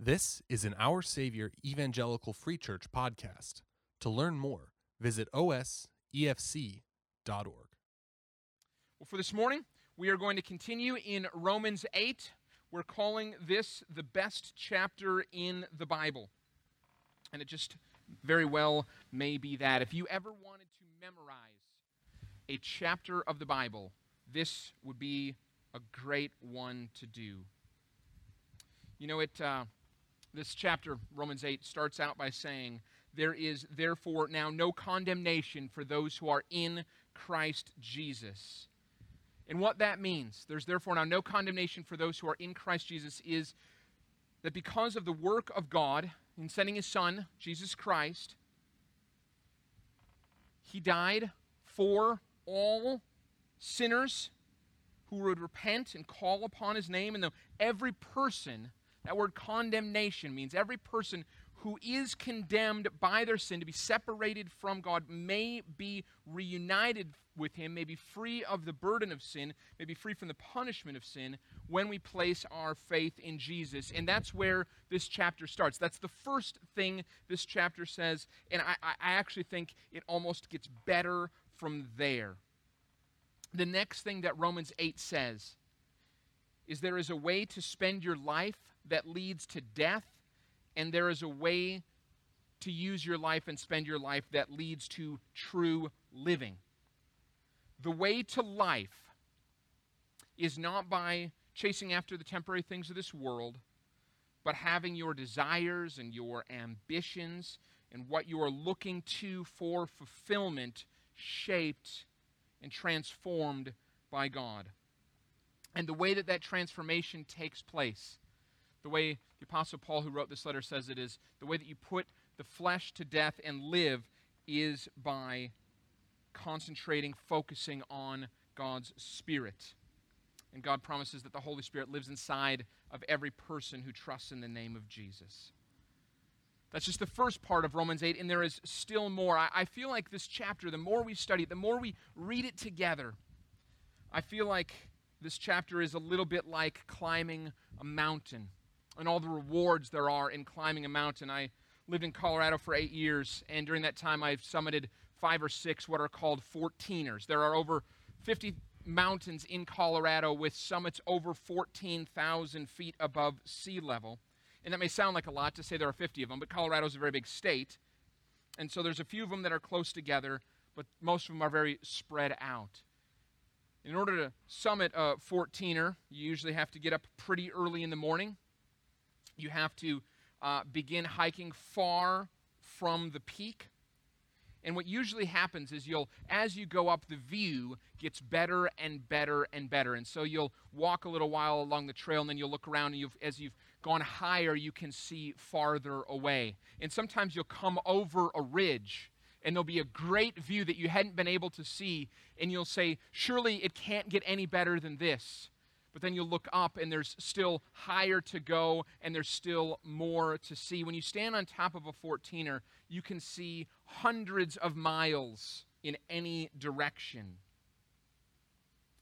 This is an Our Savior Evangelical Free Church podcast. To learn more, visit osefc.org. Well, for this morning, we are going to continue in Romans 8. We're calling this the best chapter in the Bible. And it just very well may be that. If you ever wanted to memorize a chapter of the Bible, this would be a great one to do. You know, it. Uh, this chapter, Romans 8, starts out by saying, There is therefore now no condemnation for those who are in Christ Jesus. And what that means, there's therefore now no condemnation for those who are in Christ Jesus, is that because of the work of God in sending his Son, Jesus Christ, he died for all sinners who would repent and call upon his name, and though every person that word condemnation means every person who is condemned by their sin to be separated from God may be reunited with Him, may be free of the burden of sin, may be free from the punishment of sin when we place our faith in Jesus. And that's where this chapter starts. That's the first thing this chapter says. And I, I actually think it almost gets better from there. The next thing that Romans 8 says is there is a way to spend your life that leads to death, and there is a way to use your life and spend your life that leads to true living. The way to life is not by chasing after the temporary things of this world, but having your desires and your ambitions and what you are looking to for fulfillment shaped and transformed by God. And the way that that transformation takes place the way the Apostle Paul, who wrote this letter, says it is the way that you put the flesh to death and live is by concentrating, focusing on God's Spirit. And God promises that the Holy Spirit lives inside of every person who trusts in the name of Jesus. That's just the first part of Romans 8, and there is still more. I, I, feel like this chapter, the more we study it, the more we read it together, I feel like this chapter is a little bit like climbing a mountain and all the rewards there are in climbing a mountain. I lived in Colorado for eight years, and during that time, I've summited five or six what are called 14ers. There are over 50 mountains in Colorado with summits over 14,000 feet above sea level. And that may sound like a lot to say there are 50 of them, but Colorado is a very big state. And so there's a few of them that are close together, but most of them are very spread out. In order to summit a 14er, you usually have to get up pretty early in the morning you have to uh, begin hiking far from the peak. And what usually happens is you'll, as you go up, the view gets better and better and better. And so you'll walk a little while along the trail, and then you'll look around, and you've, as you've gone higher, you can see farther away. And sometimes you'll come over a ridge, and there'll be a great view that you hadn't been able to see, and you'll say, Surely it can't get any better than this but then you look up and there's still higher to go and there's still more to see. When you stand on top of a 14er, you can see hundreds of miles in any direction.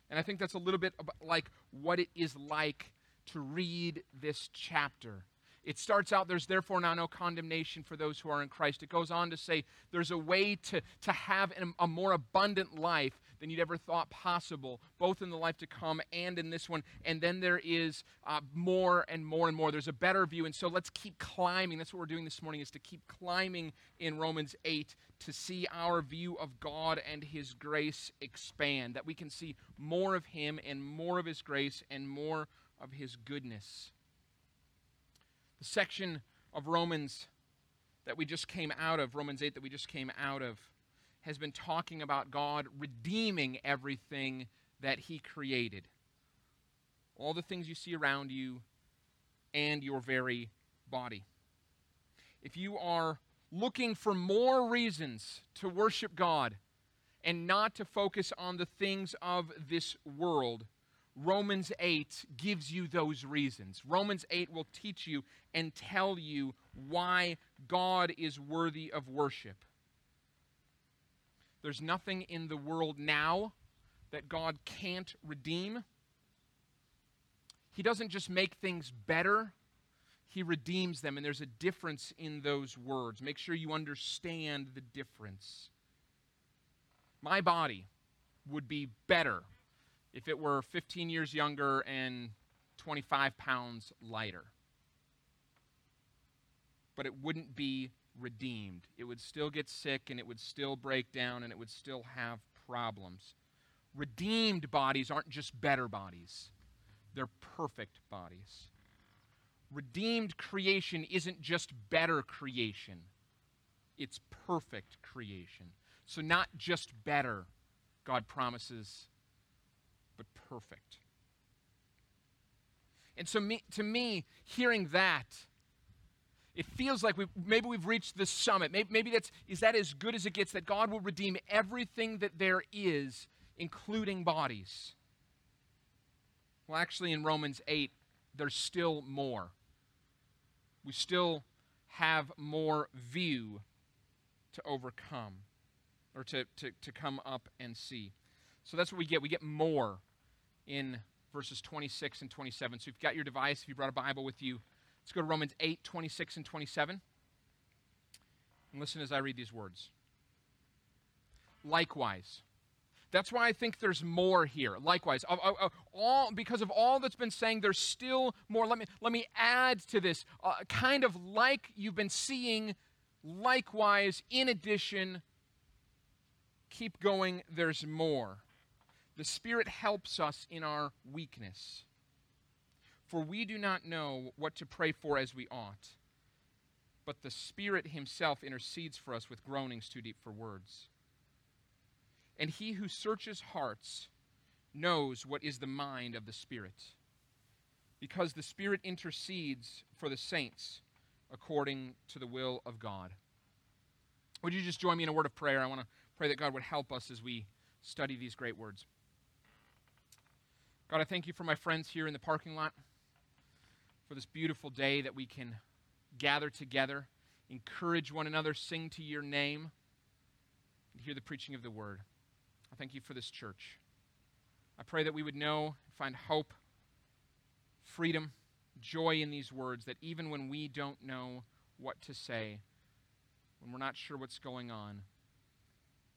And I think that's a little bit like what it is like to read this chapter. It starts out, there's therefore now no condemnation for those who are in Christ. It goes on to say there's a way to, to have a more abundant life than you'd ever thought possible, both in the life to come and in this one. And then there is uh, more and more and more. There's a better view. And so let's keep climbing. That's what we're doing this morning is to keep climbing in Romans 8 to see our view of God and his grace expand, that we can see more of him and more of his grace and more of his goodness. The section of Romans that we just came out of, Romans 8 that we just came out of, has been talking about God redeeming everything that He created. All the things you see around you and your very body. If you are looking for more reasons to worship God and not to focus on the things of this world, Romans 8 gives you those reasons. Romans 8 will teach you and tell you why God is worthy of worship. There's nothing in the world now that God can't redeem. He doesn't just make things better, he redeems them, and there's a difference in those words. Make sure you understand the difference. My body would be better if it were 15 years younger and 25 pounds lighter. But it wouldn't be redeemed. It would still get sick and it would still break down and it would still have problems. Redeemed bodies aren't just better bodies, they're perfect bodies. Redeemed creation isn't just better creation, it's perfect creation. So, not just better, God promises, but perfect. And so, me, to me, hearing that, it feels like we maybe we've reached the summit. Maybe, maybe that's is that as good as it gets that God will redeem everything that there is, including bodies. Well, actually, in Romans 8, there's still more. We still have more view to overcome or to, to, to come up and see. So that's what we get. We get more in verses 26 and 27. So if you've got your device, if you brought a Bible with you, let's go to Romans 8, 26 and 27. And listen as I read these words. Likewise, that's why I think there's more here. Likewise, all, because of all that's been saying, there's still more. Let me, let me add to this. Uh, kind of like you've been seeing, likewise, in addition, keep going, there's more. The Spirit helps us in our weakness. For we do not know what to pray for as we ought, but the Spirit Himself intercedes for us with groanings too deep for words. And he who searches hearts knows what is the mind of the Spirit, because the Spirit intercedes for the saints according to the will of God. Would you just join me in a word of prayer? I want to pray that God would help us as we study these great words. God, I thank you for my friends here in the parking lot, for this beautiful day that we can gather together, encourage one another, sing to your name, and hear the preaching of the word. I thank you for this church. I pray that we would know, find hope, freedom, joy in these words, that even when we don't know what to say, when we're not sure what's going on,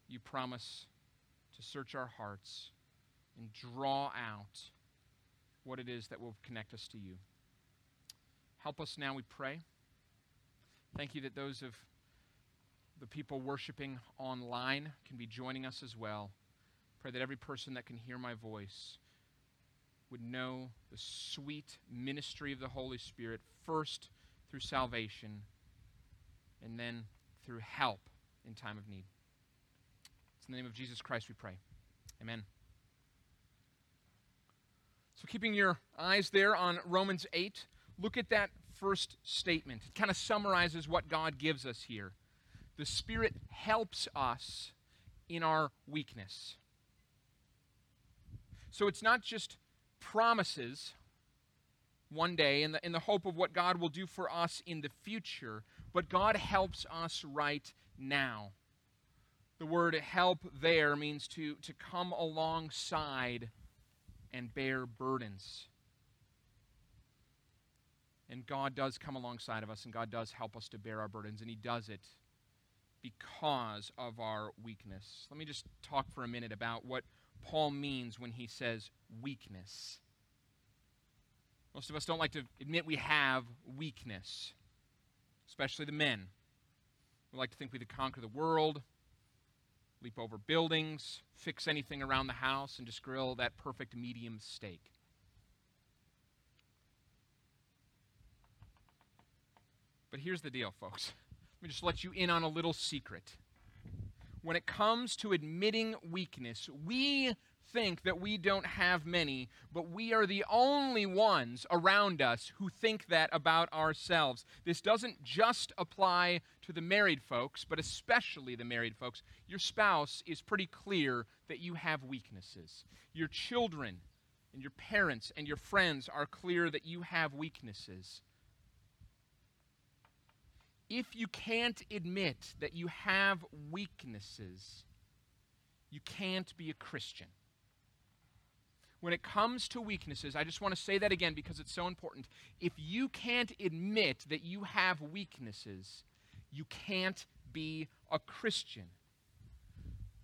you promise to search our hearts and draw out what it is that will connect us to you. Help us now, we pray. Thank you that those of the people worshiping online can be joining us as well. Pray that every person that can hear my voice would know the sweet ministry of the Holy Spirit, first through salvation and then through help in time of need. It's in the name of Jesus Christ we pray. Amen. So, keeping your eyes there on Romans 8, look at that first statement. It kind of summarizes what God gives us here. The Spirit helps us in our weakness. So it's not just promises one day in the, in the hope of what God will do for us in the future, but God helps us right now. The word help there means to, to come alongside and bear burdens. And God does come alongside of us, and God does help us to bear our burdens, and He does it because of our weakness. Let me just talk for a minute about what Paul means when he says weakness. Most of us don't like to admit we have weakness, especially the men. We like to think we could conquer the world, leap over buildings, fix anything around the house, and just grill that perfect medium steak. But here's the deal, folks. Let me just let you in on a little secret when it comes to admitting weakness, we think that we don't have many, but we are the only ones around us who think that about ourselves. This doesn't just apply to the married folks, but especially the married folks. Your spouse is pretty clear that you have weaknesses. Your children and your parents and your friends are clear that you have weaknesses if you can't admit that you have weaknesses, you can't be a Christian. when it comes to weaknesses, I just want to say that again because it's so important. If you can't admit that you have weaknesses, you can't be a Christian.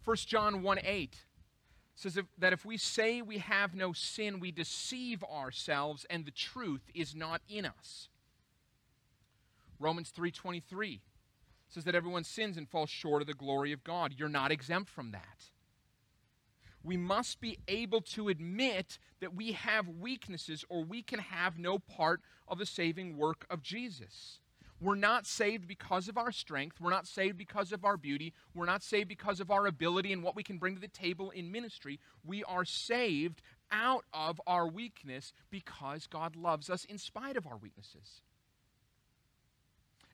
1 John 1 8 says that if we say we have no sin, we deceive ourselves and the truth is not in us. Romans 3:23 says that everyone sins and falls short of the glory of God. You're not exempt from that. We must be able to admit that we have weaknesses or we can have no part of the saving work of Jesus. We're not saved because of our strength. We're not saved because of our beauty. We're not saved because of our ability and what we can bring to the table in ministry. We are saved out of our weakness because God loves us in spite of our weaknesses.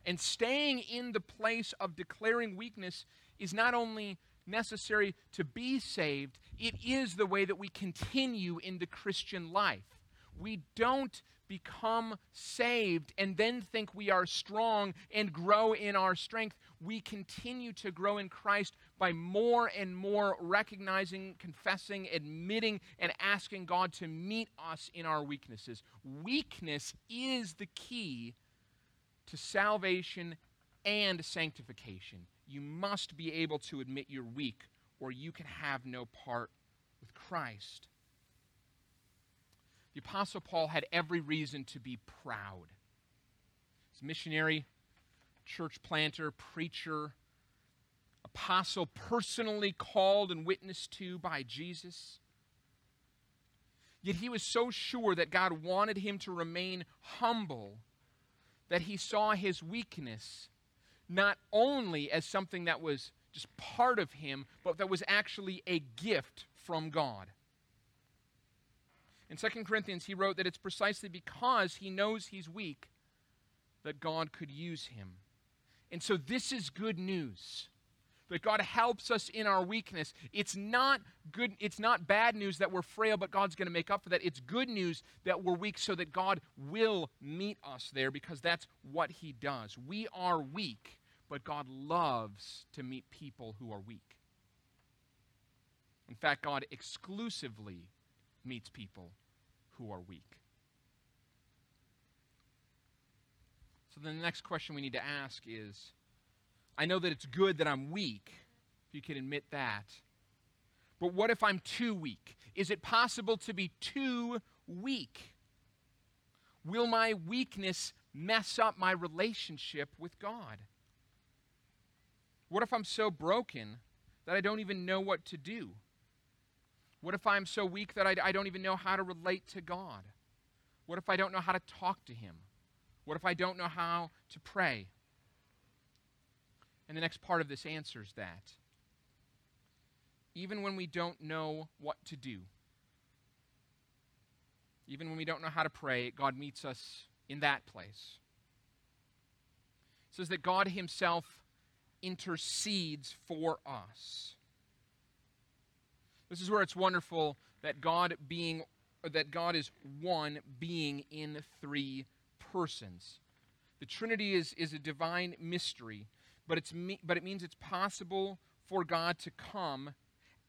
And staying in the place of declaring weakness is not only necessary to be saved, it is the way that we continue in the Christian life. We don't become saved and then think we are strong and grow in our strength. We continue to grow in Christ by more and more recognizing, confessing, admitting, and asking God to meet us in our weaknesses. Weakness is the key to salvation and sanctification. You must be able to admit you're weak, or you can have no part with Christ. The Apostle Paul had every reason to be proud. He's a missionary, church planter, preacher, apostle, personally called and witnessed to by Jesus. Yet he was so sure that God wanted him to remain humble that he saw his weakness not only as something that was just part of him, but that was actually a gift from God. In 2 Corinthians, he wrote that it's precisely because he knows he's weak that God could use him. And so this is good news. That God helps us in our weakness. It's not good it's not bad news that we're frail but God's going to make up for that. It's good news that we're weak so that God will meet us there because that's what he does. We are weak, but God loves to meet people who are weak. In fact, God exclusively meets people who are weak. So the next question we need to ask is I know that it's good that I'm weak, if you can admit that. But what if I'm too weak? Is it possible to be too weak? Will my weakness mess up my relationship with God? What if I'm so broken that I don't even know what to do? What if I'm so weak that I, I don't even know how to relate to God? What if I don't know how to talk to Him? What if I don't know how to pray? And the next part of this answers that. Even when we don't know what to do, even when we don't know how to pray, God meets us in that place. It says that God Himself intercedes for us. This is where it's wonderful that God being that God is one being in three persons. The Trinity is, is a divine mystery, but, it's but it means it's possible for God to come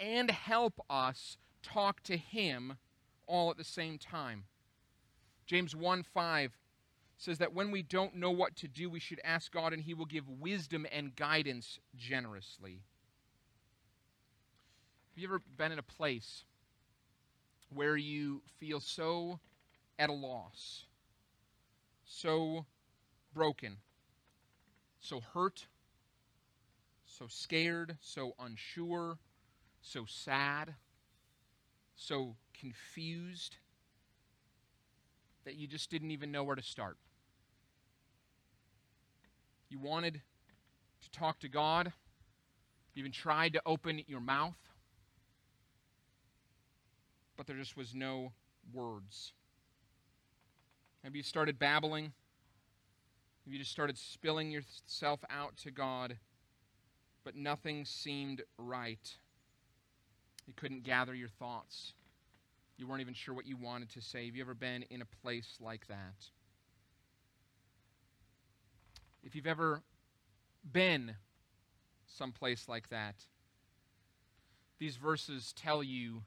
and help us talk to Him all at the same time. James 1 5 says that when we don't know what to do, we should ask God, and He will give wisdom and guidance generously. Have you ever been in a place where you feel so at a loss, so broken, so hurt, so scared, so unsure, so sad, so confused that you just didn't even know where to start? You wanted to talk to God, you even tried to open your mouth but there just was no words. Maybe you started babbling. Maybe you just started spilling yourself out to God, but nothing seemed right. You couldn't gather your thoughts. You weren't even sure what you wanted to say. Have you ever been in a place like that? If you've ever been someplace like that, these verses tell you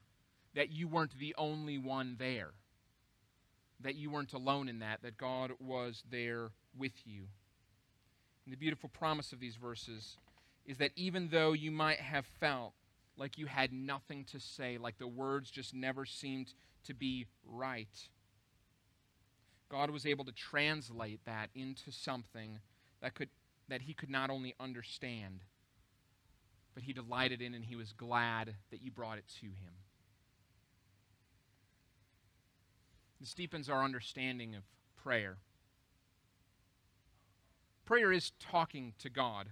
that you weren't the only one there, that you weren't alone in that, that God was there with you. And the beautiful promise of these verses is that even though you might have felt like you had nothing to say, like the words just never seemed to be right, God was able to translate that into something that could that he could not only understand, but he delighted in and he was glad that you brought it to him. This deepens our understanding of prayer. Prayer is talking to God,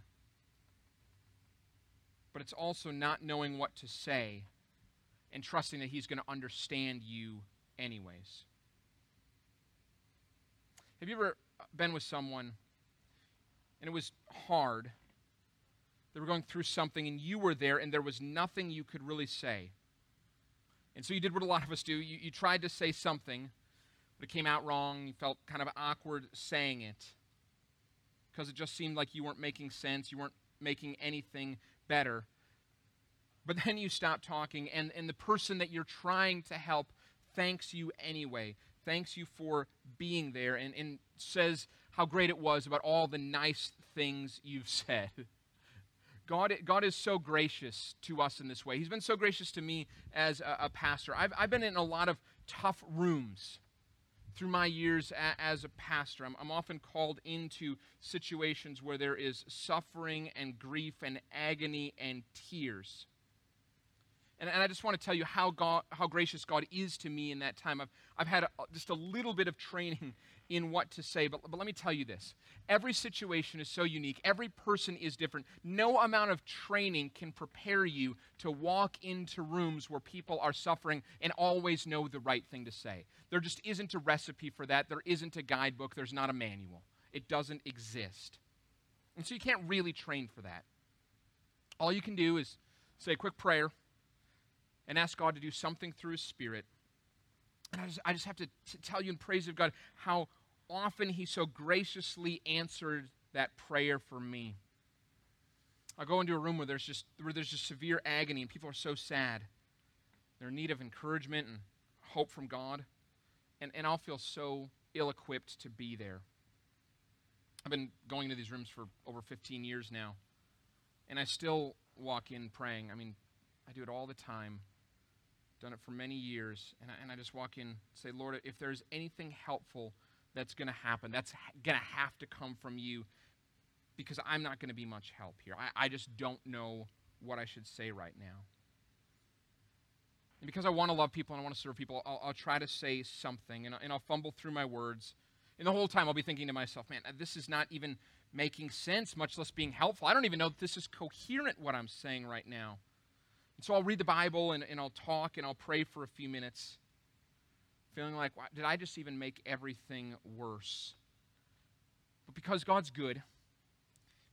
but it's also not knowing what to say and trusting that He's going to understand you anyways. Have you ever been with someone and it was hard? They were going through something and you were there and there was nothing you could really say. And so you did what a lot of us do. You, you tried to say something, but it came out wrong. You felt kind of awkward saying it because it just seemed like you weren't making sense. You weren't making anything better. But then you stop talking, and, and the person that you're trying to help thanks you anyway, thanks you for being there, and, and says how great it was about all the nice things you've said. God, God is so gracious to us in this way. He's been so gracious to me as a, a pastor. I've, I've been in a lot of tough rooms through my years a, as a pastor. I'm, I'm often called into situations where there is suffering and grief and agony and tears. And, and I just want to tell you how, God, how gracious God is to me in that time. I've, I've had a, just a little bit of training in what to say, but, but let me tell you this. Every situation is so unique, every person is different. No amount of training can prepare you to walk into rooms where people are suffering and always know the right thing to say. There just isn't a recipe for that, there isn't a guidebook, there's not a manual. It doesn't exist. And so you can't really train for that. All you can do is say a quick prayer and ask God to do something through His Spirit. And I just, I just have to t- tell you in praise of God how often He so graciously answered that prayer for me. I go into a room where there's just where there's just severe agony and people are so sad. They're in need of encouragement and hope from God. And, and I'll feel so ill equipped to be there. I've been going to these rooms for over 15 years now. And I still walk in praying. I mean, I do it all the time done it for many years, and I, and I just walk in say, Lord, if there's anything helpful that's going to happen, that's going to have to come from you because I'm not going to be much help here. I, I just don't know what I should say right now. And because I want to love people and I want to serve people, I'll, I'll try to say something, and, and I'll fumble through my words. And the whole time I'll be thinking to myself, man, this is not even making sense, much less being helpful. I don't even know if this is coherent what I'm saying right now. And so I'll read the Bible and, and I'll talk and I'll pray for a few minutes, feeling like, did I just even make everything worse? But because God's good,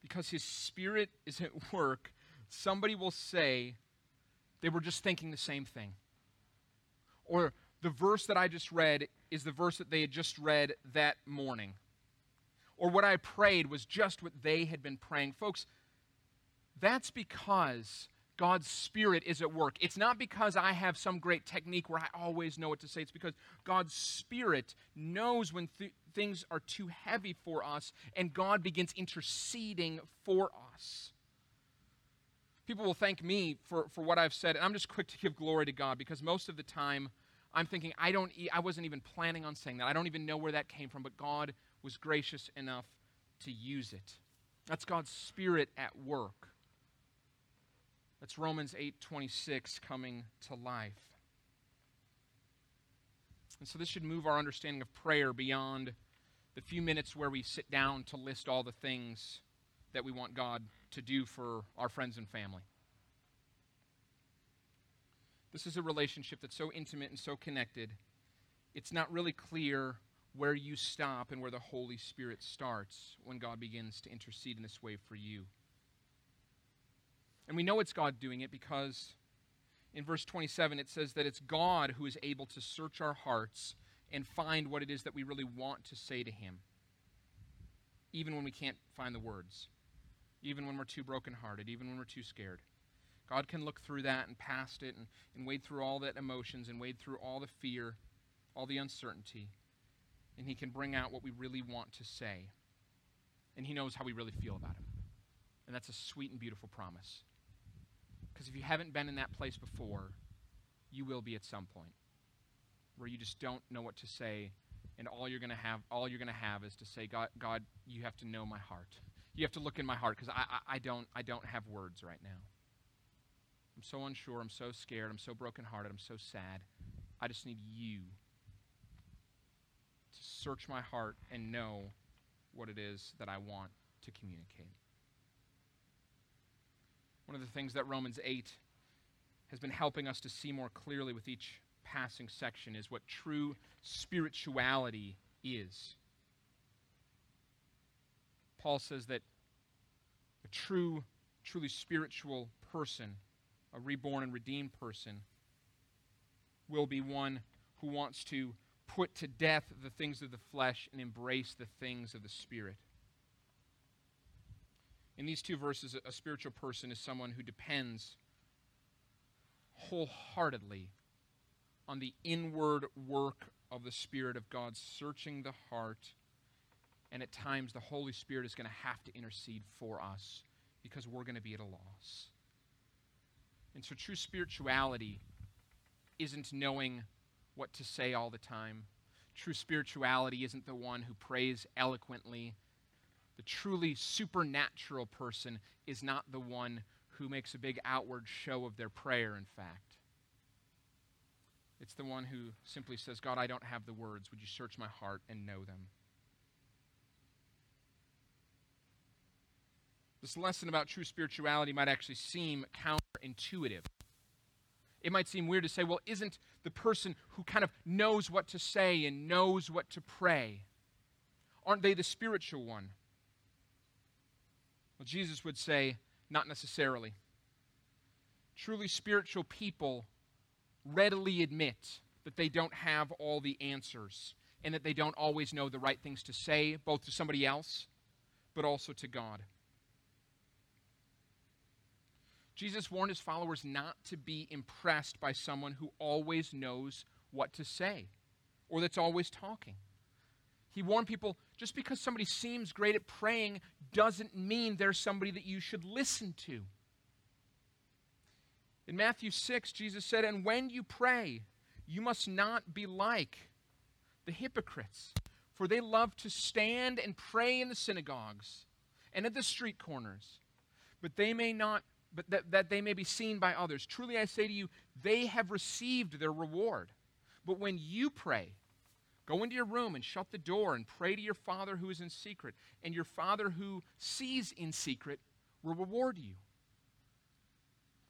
because His Spirit is at work, somebody will say they were just thinking the same thing. Or the verse that I just read is the verse that they had just read that morning. Or what I prayed was just what they had been praying. Folks, that's because God's Spirit is at work. It's not because I have some great technique where I always know what to say. It's because God's Spirit knows when th- things are too heavy for us, and God begins interceding for us. People will thank me for, for what I've said, and I'm just quick to give glory to God because most of the time I'm thinking, I, don't e- I wasn't even planning on saying that. I don't even know where that came from, but God was gracious enough to use it. That's God's Spirit at work. That's Romans 8:26 coming to life. And so this should move our understanding of prayer beyond the few minutes where we sit down to list all the things that we want God to do for our friends and family. This is a relationship that's so intimate and so connected. It's not really clear where you stop and where the Holy Spirit starts when God begins to intercede in this way for you. And we know it's God doing it because in verse 27 it says that it's God who is able to search our hearts and find what it is that we really want to say to Him, even when we can't find the words, even when we're too brokenhearted, even when we're too scared. God can look through that and past it and, and wade through all that emotions and wade through all the fear, all the uncertainty. And He can bring out what we really want to say. And He knows how we really feel about Him. And that's a sweet and beautiful promise. Because if you haven't been in that place before, you will be at some point where you just don't know what to say and all you're going to have all you're going to have is to say god god you have to know my heart. You have to look in my heart because I, I, I, don't i don't have words right now. I'm so unsure i'm so scared i'm so brokenhearted i'm so sad. I just need you to search my heart and know what it is that i want to communicate one of the things that romans 8 has been helping us to see more clearly with each passing section is what true spirituality is. Paul says that a true, truly spiritual person, a reborn and redeemed person, will be one who wants to put to death the things of the flesh and embrace the things of the spirit. In these two verses, a spiritual person is someone who depends wholeheartedly on the inward work of the Spirit of God searching the heart. And at times, the Holy Spirit is going to have to intercede for us because we're going to be at a loss. And so, true spirituality isn't knowing what to say all the time. True spirituality isn't the one who prays eloquently. The truly supernatural person is not the one who makes a big outward show of their prayer, in fact. It's the one who simply says, God, I don't have the words. Would you search my heart and know them? This lesson about true spirituality might actually seem counterintuitive. It might seem weird to say, well, isn't the person who kind of knows what to say and knows what to pray, aren't they the spiritual one? Well, Jesus would say, not necessarily. Truly spiritual people readily admit that they don't have all the answers and that they don't always know the right things to say, both to somebody else, but also to God. Jesus warned his followers not to be impressed by someone who always knows what to say or that's always talking. He warned people just because somebody seems great at praying doesn't mean they're somebody that you should listen to. In Matthew 6, Jesus said, And when you pray, you must not be like the hypocrites, for they love to stand and pray in the synagogues and at the street corners, but they may not but that, that they may be seen by others. Truly I say to you, they have received their reward. But when you pray, go into your room and shut the door and pray to your Father who is in secret, and your Father who sees in secret will reward you.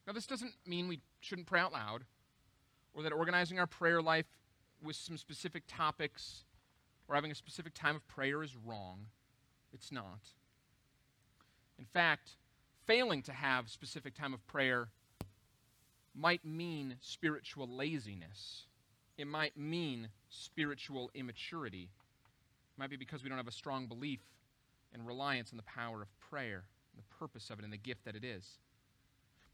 Now, this doesn't mean we shouldn't pray out loud or that organizing our prayer life with some specific topics or having a specific time of prayer is wrong. It's not. In fact, failing to have specific time of prayer might mean spiritual laziness. It might mean spiritual immaturity. It might be because we don't have a strong belief and reliance on the power of prayer, and the purpose of it, and the gift that it is.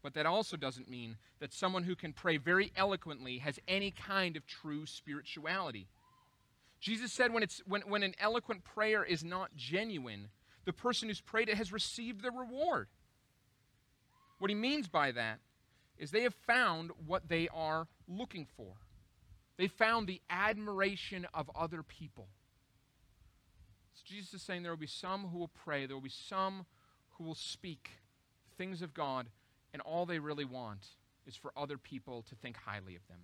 But that also doesn't mean that someone who can pray very eloquently has any kind of true spirituality. Jesus said when, it's, when, when an eloquent prayer is not genuine, the person who's prayed it has received the reward. What he means by that is they have found what they are looking for. They found the admiration of other people. So Jesus is saying there will be some who will pray, there will be some who will speak things of God and all they really want is for other people to think highly of them.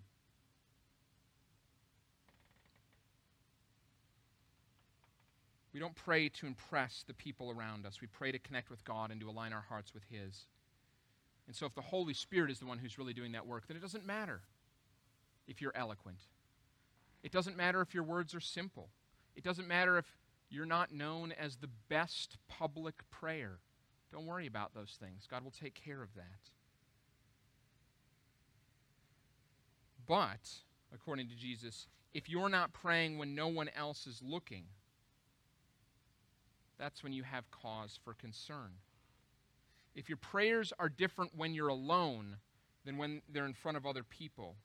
We don't pray to impress the people around us. We pray to connect with God and to align our hearts with His. And so, if the Holy Spirit is the one who's really doing that work, then it doesn't matter if you're eloquent. It doesn't matter if your words are simple. It doesn't matter if you're not known as the best public prayer. Don't worry about those things. God will take care of that. But, according to Jesus, if you're not praying when no one else is looking, that's when you have cause for concern. if your prayers are different when you're alone than when they're in front of other people,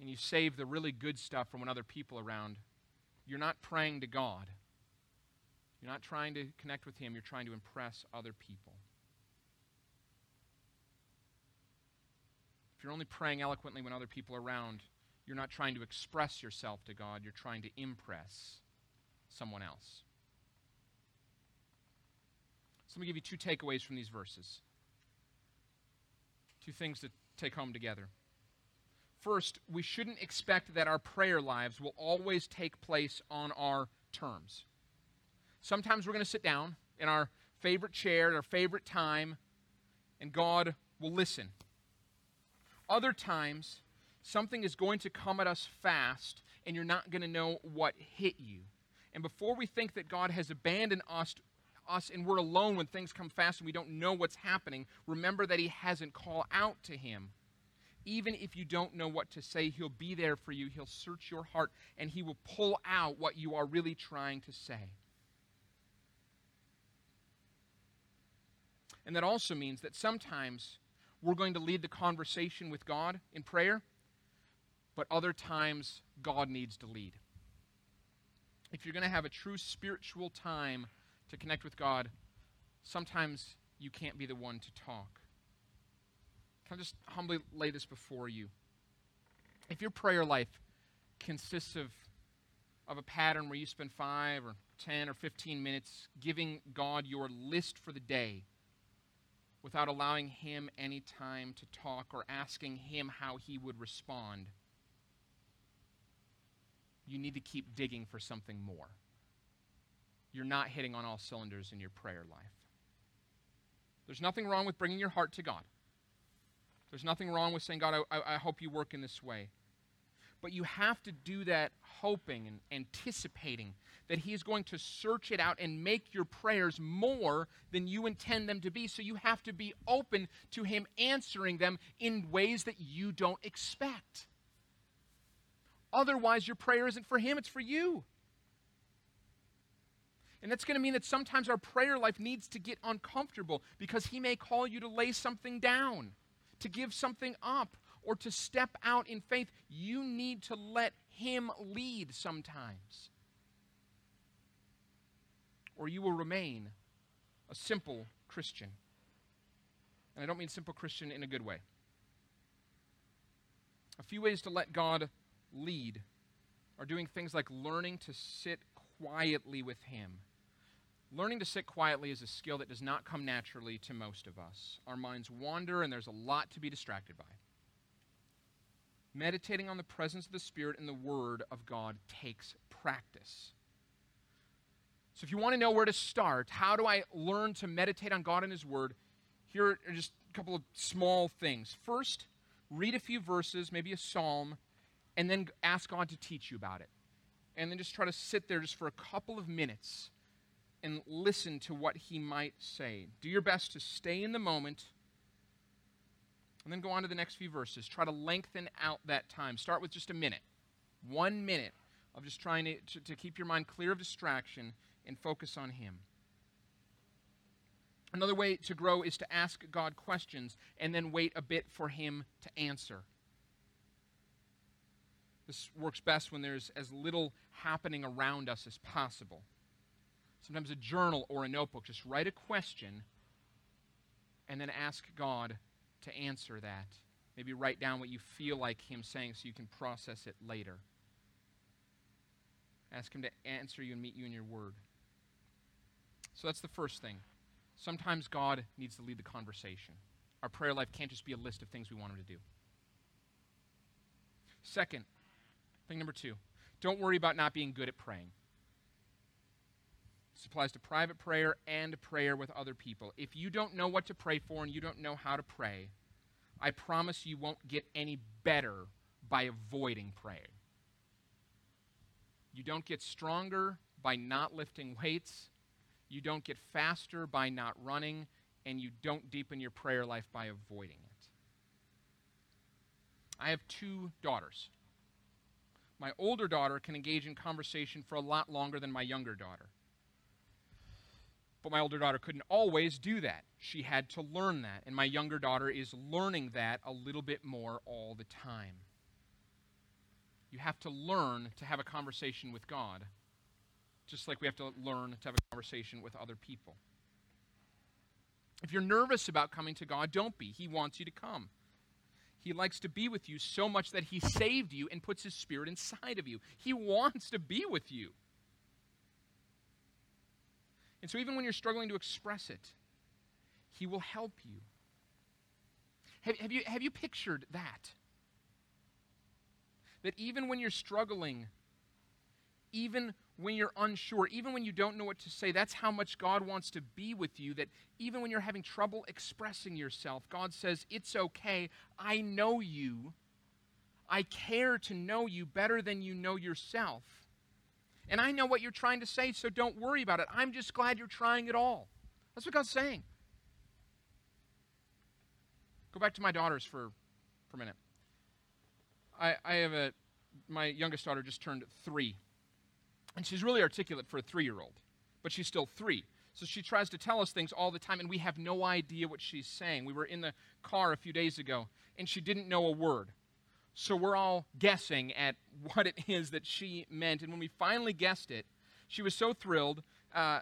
and you save the really good stuff from when other people are around, you're not praying to God. You're not trying to connect with Him, you're trying to impress other people. If you're only praying eloquently when other people are around, you're not trying to express yourself to God, you're trying to impress someone else. So let me give you two takeaways from these verses. Two things to take home together. First, we shouldn't expect that our prayer lives will always take place on our terms. Sometimes we're going to sit down in our favorite chair at our favorite time, and God will listen. Other times, something is going to come at us fast, and you're not going to know what hit you. And before we think that God has abandoned us, us and we're alone when things come fast and we don't know what's happening, remember that He hasn't called out to Him. Even if you don't know what to say, He'll be there for you. He'll search your heart and He will pull out what you are really trying to say. And that also means that sometimes we're going to lead the conversation with God in prayer, but other times God needs to lead. If you're going to have a true spiritual time to connect with God, sometimes you can't be the one to talk. Can I just humbly lay this before you? If your prayer life consists of, of a pattern where you spend five or 10 or 15 minutes giving God your list for the day, without allowing him any time to talk or asking him how he would respond, you need to keep digging for something more. You're not hitting on all cylinders in your prayer life. There's nothing wrong with bringing your heart to God. There's nothing wrong with saying, God, I, I hope you work in this way. But you have to do that hoping and anticipating that He is going to search it out and make your prayers more than you intend them to be. So you have to be open to Him answering them in ways that you don't expect. Otherwise, your prayer isn't for Him, it's for you. And that's going to mean that sometimes our prayer life needs to get uncomfortable because He may call you to lay something down, to give something up, or to step out in faith. You need to let Him lead sometimes or you will remain a simple Christian. And I don't mean simple Christian in a good way. A few ways to let God lead are doing things like learning to sit quietly with Him. Learning to sit quietly is a skill that does not come naturally to most of us. Our minds wander, and there's a lot to be distracted by. Meditating on the presence of the Spirit and the Word of God takes practice. So, if you want to know where to start, how do I learn to meditate on God and His Word? Here are just a couple of small things. First, read a few verses, maybe a psalm, and then ask God to teach you about it. And then just try to sit there just for a couple of minutes and listen to what He might say. Do your best to stay in the moment. And then go on to the next few verses. Try to lengthen out that time. Start with just a minute. One minute of just trying to, to, to keep your mind clear of distraction and focus on Him. Another way to grow is to ask God questions and then wait a bit for Him to answer. This works best when there's as little happening around us as possible. Sometimes a journal or a notebook, just write a question and then ask God to answer that. Maybe write down what you feel like Him saying so you can process it later. Ask Him to answer you and meet you in your word. So that's the first thing. Sometimes God needs to lead the conversation. Our prayer life can't just be a list of things we want Him to do. Second, thing number two don't worry about not being good at praying. This applies to private prayer and prayer with other people. If you don't know what to pray for and you don't know how to pray, I promise you won't get any better by avoiding praying. You don't get stronger by not lifting weights. You don't get faster by not running, and you don't deepen your prayer life by avoiding it. I have two daughters. My older daughter can engage in conversation for a lot longer than my younger daughter. But my older daughter couldn't always do that. She had to learn that. And my younger daughter is learning that a little bit more all the time. You have to learn to have a conversation with God, just like we have to learn to have a conversation with other people. If you're nervous about coming to God, don't be. He wants you to come. He likes to be with you so much that He saved you and puts His Spirit inside of you. He wants to be with you. And so, even when you're struggling to express it, He will help you. Have, have, you, have you pictured that? That even when you're struggling, even when you're unsure, even when you don't know what to say, that's how much God wants to be with you. That even when you're having trouble expressing yourself, God says, It's okay. I know you. I care to know you better than you know yourself. And I know what you're trying to say, so don't worry about it. I'm just glad you're trying it all. That's what God's saying. Go back to my daughters for, for a minute. I, I have a, my youngest daughter just turned three. And she's really articulate for a three year old, but she's still three. So she tries to tell us things all the time, and we have no idea what she's saying. We were in the car a few days ago, and she didn't know a word. So we're all guessing at what it is that she meant. And when we finally guessed it, she was so thrilled. Uh,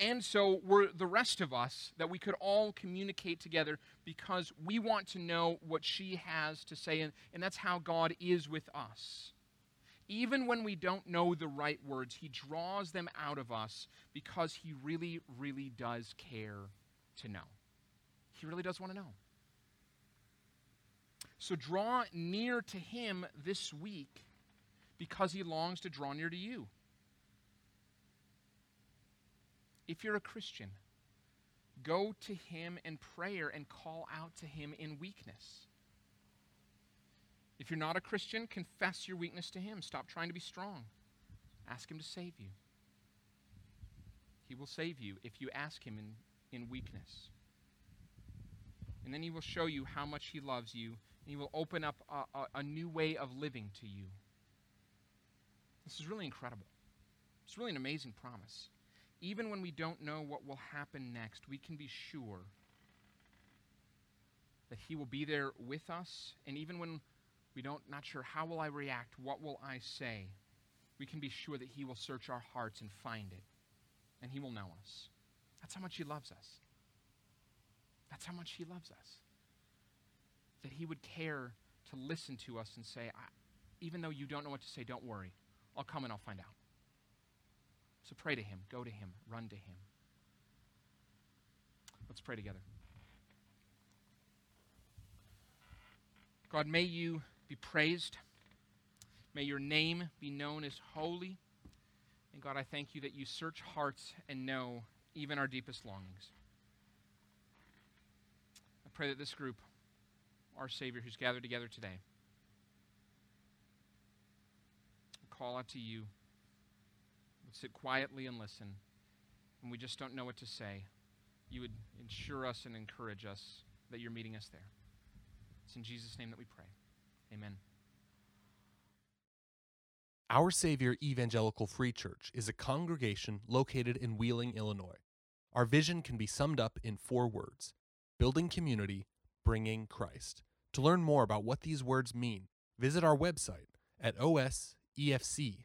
and so were the rest of us that we could all communicate together because we want to know what she has to say. And, and that's how God is with us. Even when we don't know the right words, He draws them out of us because He really, really does care to know. He really does want to know. So draw near to him this week because he longs to draw near to you. If you're a Christian, go to him in prayer and call out to him in weakness. If you're not a Christian, confess your weakness to him. Stop trying to be strong. Ask him to save you. He will save you if you ask him in, in weakness. And then he will show you how much he loves you He will open up a, a, a new way of living to you. This is really incredible. It's really an amazing promise. Even when we don't know what will happen next, we can be sure that He will be there with us. And even when we don't not sure how will I react, what will I say, we can be sure that He will search our hearts and find it. And He will know us. That's how much He loves us. That's how much He loves us that He would care to listen to us and say, even though you don't know what to say, don't worry. I'll come and I'll find out. So pray to Him, go to Him, run to Him. Let's pray together. God, may you be praised. May your name be known as holy. And God, I thank you that you search hearts and know even our deepest longings. I pray that this group our Savior who's gathered together today. call out to you. Would sit quietly and listen. and we just don't know what to say, you would ensure us and encourage us that you're meeting us there. It's in Jesus' name that we pray. Amen. Our Savior Evangelical Free Church is a congregation located in Wheeling, Illinois. Our vision can be summed up in four words building community bringing Christ. To learn more about what these words mean, visit our website at osefc.org.